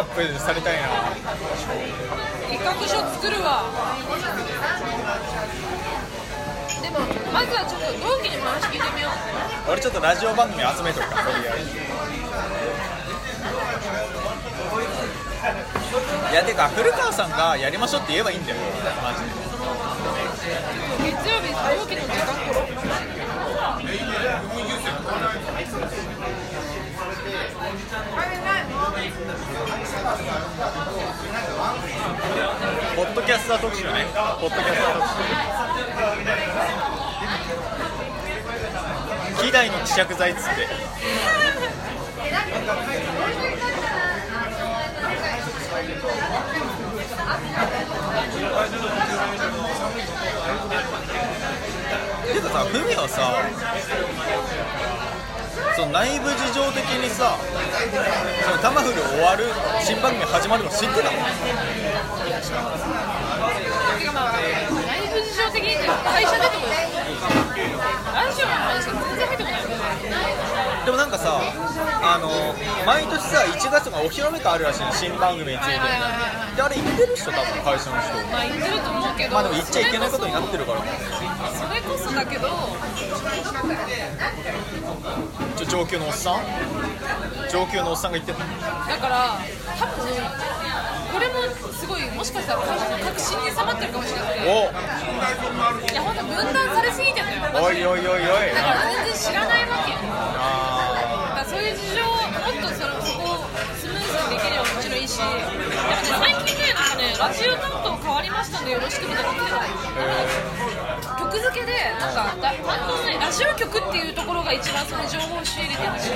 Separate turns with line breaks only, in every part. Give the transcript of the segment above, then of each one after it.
アップされたいな
企画書作るわ。でもまずはちょっと同期にも話聞いてみよう。
俺ちょっとラジオ番組集めとくからとりあえず。いやてか古川さんがやりましょうって言えばいいんだよマジで。
月曜日同期の時間
ポッドキャスター特集ね。ポッドキャスター特集。希代の希釈剤っつって。てかさふみはさその内部事情的にさタマフル終わる新番組始まるの知ってたの。
てかまあ内部事情的に会社出てもラジオの話が全然入ってこない
でもなんかさあの毎年さ1月がお披露目会あるらしいの新番組についてであれ言ってる人多分会社の人。
まあ言ってると思うけど
まあでも言っちゃいけないことになってるから
それこそだけど
ちょ上級のおっさん？上級のおっさんが言ってた
だから多分これもすごいもしかしたら会社の核心に収まってるかもしれなくていや本当分断されすぎてんだよ。
おおいおいおいおい。
だから全然知らないわけだ
あ
からそういう事情をもっとそのそこをスムーズにできればもちろんいいしでもね最近ねなんかねラジオ担当変わりましたんでよろしくみたいなの来てた曲付けでなんかだ担当ねラジオ局っていうところが一番その情報を仕入れてるし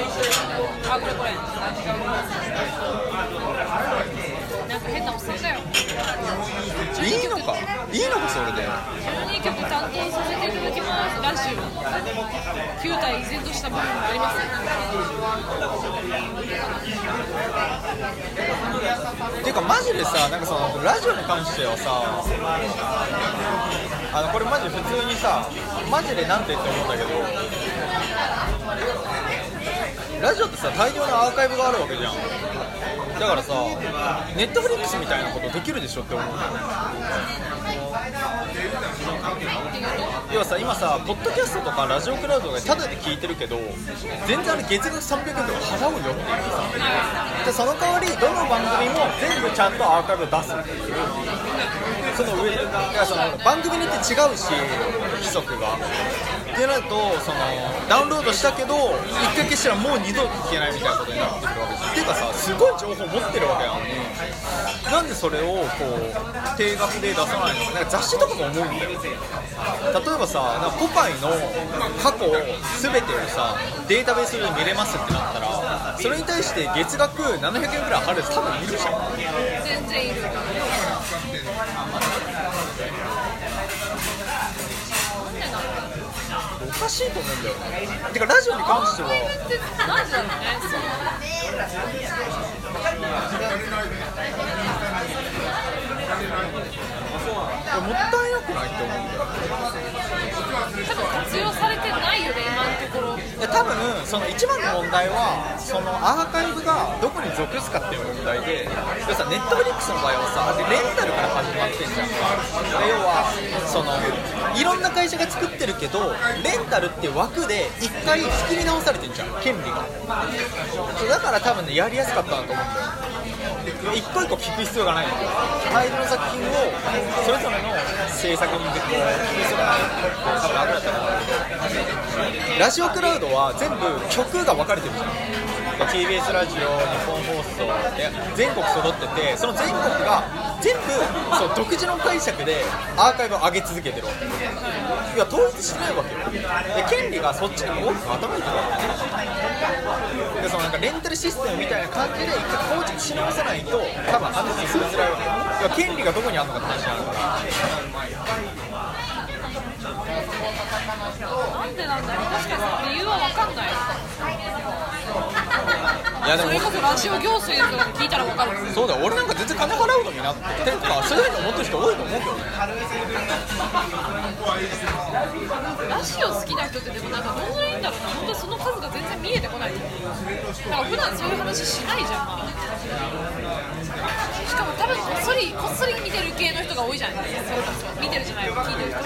あこれこれ。なんか変なおっさんだよ。
ーいいのか？いいのか？それで。
12曲担当させていただきます。ラジオ。9体依然とした部分があります。
ていうかマジでさなんかそのラジオに関してはさあのこれマジ普通にさマジでなんて言って思うんだけどラジオってさ大量のアーカイブがあるわけじゃんだからさネットフリックスみたいなことできるでしょって思う要はさ今さポッドキャストとかラジオクラウドでタダで聞いてるけど全然あれ月額300円とか払うよっていうさ。でその代わりどの番組も全部ちゃんとアーカイブ出すっていうその上だからその番組によって違うし規則がってなるとそのダウンロードしたけど一回消したらもう二度聞けないみたいなことになってくるわけですっていうかさすごい情報持ってるわけやん。なんでそれをこう定額で出さないのかなんか雑誌とかも思うんだよ例えばさなんかポパイの過去全てをさデータベースで見れますってなったらそれに対して月額700円ぐらい払う人多分いるじゃん。
全然いる。
おかしいと思うんだよね。てかラジオに関しては。
って何？時だね
もったいなくないって思うんだよ
多分活用されてないよね今のところ
いや多分その一番の問題はそのアーカイブがどこに属すかっていう問題で要さネットフリックスの場合はさレンタルから始まってんじゃんか。要はそのいろんな会社が作ってるけどレンタルって枠で一回仕切り直されてんじゃん権利が。だから多分ねやりやすかったなと思うんだよ。一個一個聞く必要がないんだよ。大量の作品をそれぞれの制作人でこう聞く必要がない。多分楽だったと思う。ラジオクラウドは全部曲が分かれてるじゃん。TBS ラジオ、日本放送で全国揃っててその全国が全部そう独自の解釈でアーカイブを上げ続けてるわけ。いや統一してないわけよ。で権利がそっちに大きく傾いてるわけ。でそのなんかレンタルシステムみたいな感じで一回構築し直さないと多分話進みづらいわけ。よいや権利がどこにあるのかって話になるから。
なんでなんだろう。確かにさ理由は分かんない。
いやでも。
それこそラジオ行政とかに聞いたら分かる
そうだよ。俺なんか全然金払うのになっててかそういうふうに思ってる人多いと思うけどね。
ラジオ好きな人ってでもなんかどんぐらいいんだろうな本当にその数が全然見えてこない。だから普段そういう話しないじゃん。しかも多分こっそりこっそり見てる系の人が多いじゃないですか。それこそ見てるじゃない聞いてる人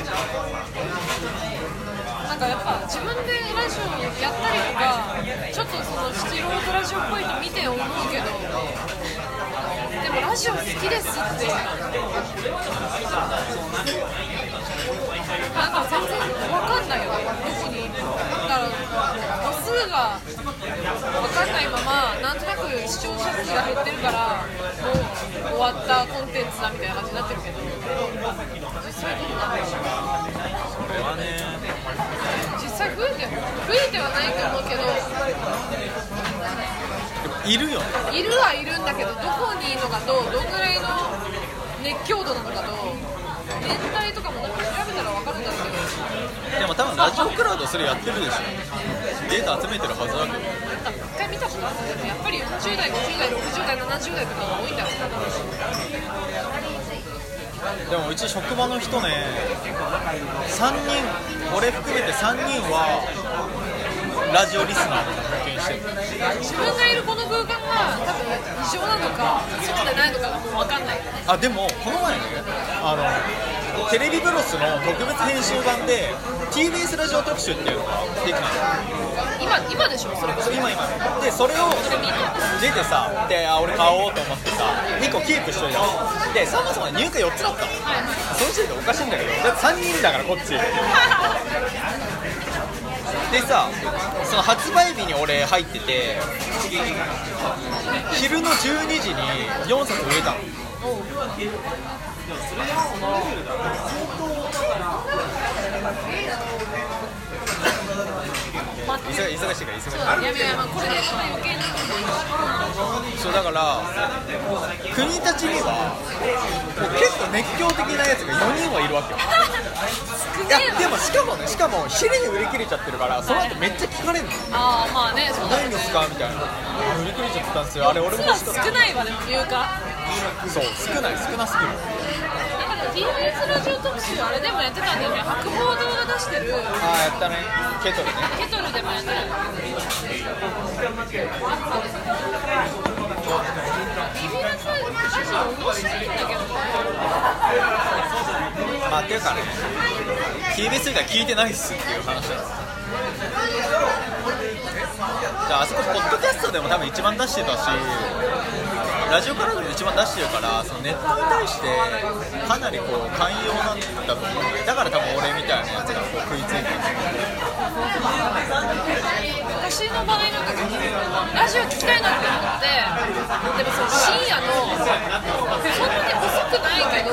ないなんかやっぱ自分でラジオやったりとかちょっとその素人ラジオっぽいの見て思うけどでもラジオ好きですってなんか全然わかんないよどこにだから母数がわかんないままなんとなく視聴者数が減ってるからもう終わったコンテンツだみたいな感じになってるけど実際どうなんだろう
これはね
増えてはないと思うけど
でもいるよ。ね
いるはいるんだけどどこにいるのかとどんぐらいの熱狂度なのかと年代とかもなんか調べたら分かるんだろうけど。
でも多分ラジオクラウドそれやってるでしょ。データ集めてるはずだけど。
なんか一回見たことあるけどやっぱり40代50代60代70代とかが多いんだろう
でもうち職場の人ね3人俺含めて3人はラジオリスナーとか経験してる
自分がいるこの空間が多分異常なのかそうでないのかがもう分かんない。
あでもこの前ねあのテレビブロスの特別編集版で TBS ラジオ特集っていうのができたの
今今でしょ？それ。こそ
今今。でそれを出てさであ俺買おうと思ってさ1個キープしといた。のでそもそも入荷4つだった。の
はい
その時点でおかしいんだけど。だって3人だからこっち。でさその発売日に俺入ってて昼の12時に4冊売れたの。
待って。
忙忙しいから忙しい。
そうだやめやめこれで余計な
そうだから国たちにはもう結構熱狂的なやつが4人はいるわけよ。いやでもしかもねしかも昼に売り切れちゃってるからその後めっちゃ聞かれんの。
ああまあねそうだ
ないんですか？みたいな。売り切れちゃってたんですよ。あれ俺も
少ないわでも入荷
そう少ない少なすぎる
TBS ラジオ特集あれでもやってたんだよね。博報堂が出してる。
ああやったねケトルね
ケトルでもやってる。TBS ラジオ面白いんだけどね
まあっていうかね TBS 以外聞いてないっすっていう話なのじゃああそこポッドキャストでも多分一番出してたしラジオからでも一番出してるからそのネットに対してかなりこう寛容なんだと思う。ねだから多分俺みたいなやつがこう食いついてる。
私の場合なんかラジオ聞きたいなって思ってでもその深夜のそんなに遅くないけど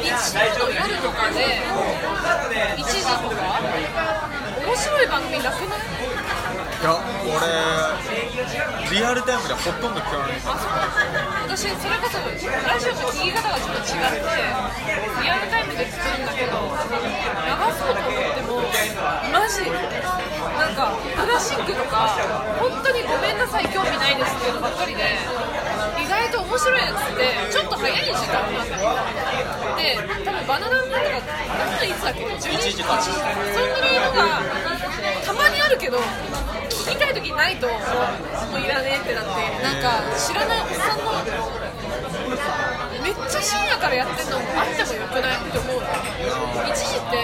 日曜の夜とかで1時面白い番組なくない？
いや俺リアルタイムでほとんど聞かない。
あそう私それこそラジオの聞き方がちょっと違ってリアルタイムで聞くんだけど流そうと思ってもマジなんかクラシックとか本当にごめんなさい興味ないですっていうのばっかりで面白いやつってちょっと早い時間なんだよで多分バナナムーンとか何のいつだっけ12
1時か
そんぐらいのがたまにあるけど聞きたい時ないともういらねえってなってなんか知らないおっさんのめっちゃ深夜からやってるのもあってもよくないって思うの1時って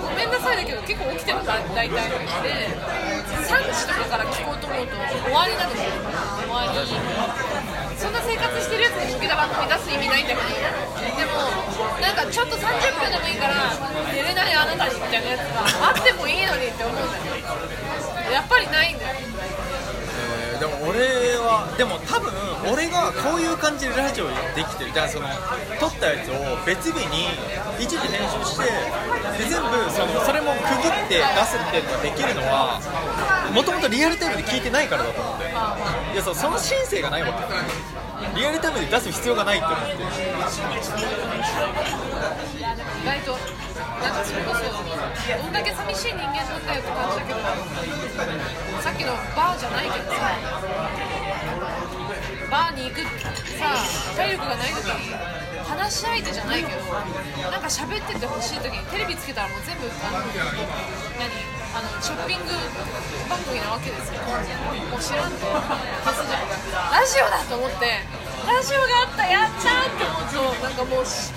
ごめんなさいだけど結構起きてるから大体で3時とかから聞こうと思うと終わりなのよ終わりそんな生活してるやつに向けた番組出す意味ないんだけどでもなんかちょっと30分でもいいから寝れないあなたにみたいなやつがあってもいいのにって思うんだよやっぱりないんだよ。
俺はでも多分俺がこういう感じでラジオできてる。じゃあその撮ったやつを別日に一時編集してで全部そのそれも区切って出すっていうのができるのはもともとリアルタイムで聞いてないからだと思うんだよ
まあ
いやそその申請がないわけリアルタイムで出す必要がないって思って
意外となんかそれこそどんだけ寂しい人間なんだよって感じだけどさっきのバーじゃないけどさバーに行くさ体力がない時に話し相手じゃないけどなんか喋っててほしい時にテレビつけたらもう全部あの何あのショッピング番組なわけですよもう知らんとパスじゃんラジオだと思ってラジオがあったやったーって思うとなんかもうし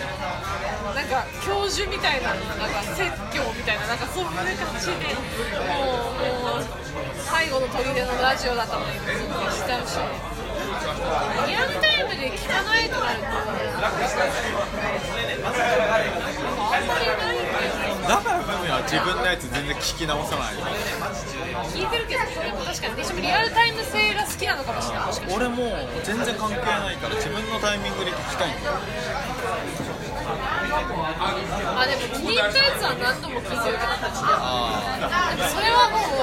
なんか教授みたいななんか説教みたいななんかそういう感じでもうもう最後の砦のラジオだったのにずっとしちゃうしリアルタイムで聞かないとなるとあんまりない
だからふみは自分のやつ全然聞き直さない
聞いてるけどそれも確かに私もリアルタイム性が好きなのかもしれない
俺も全然関係ないから自分のタイミングで聞きたいんだよ
あでも気に入ったやつは何度も聞いてるけど
あ
でもそれはもう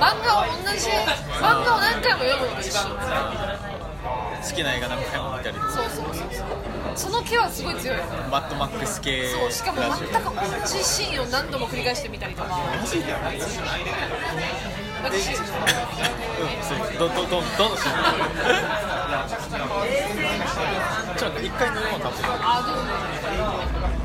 漫画を同じ漫画を何回も読むのと一緒。
あ好きな映画何回も見たりとか。
そうそうそう。そうその気はすごい強い。
マッドマックス系
そうしかも全
オ。
く同じシーンを何度も繰り返してみたりとか。
マジで？
私。
うんそう。どどどどのシーンちらが1回の上を立って
る。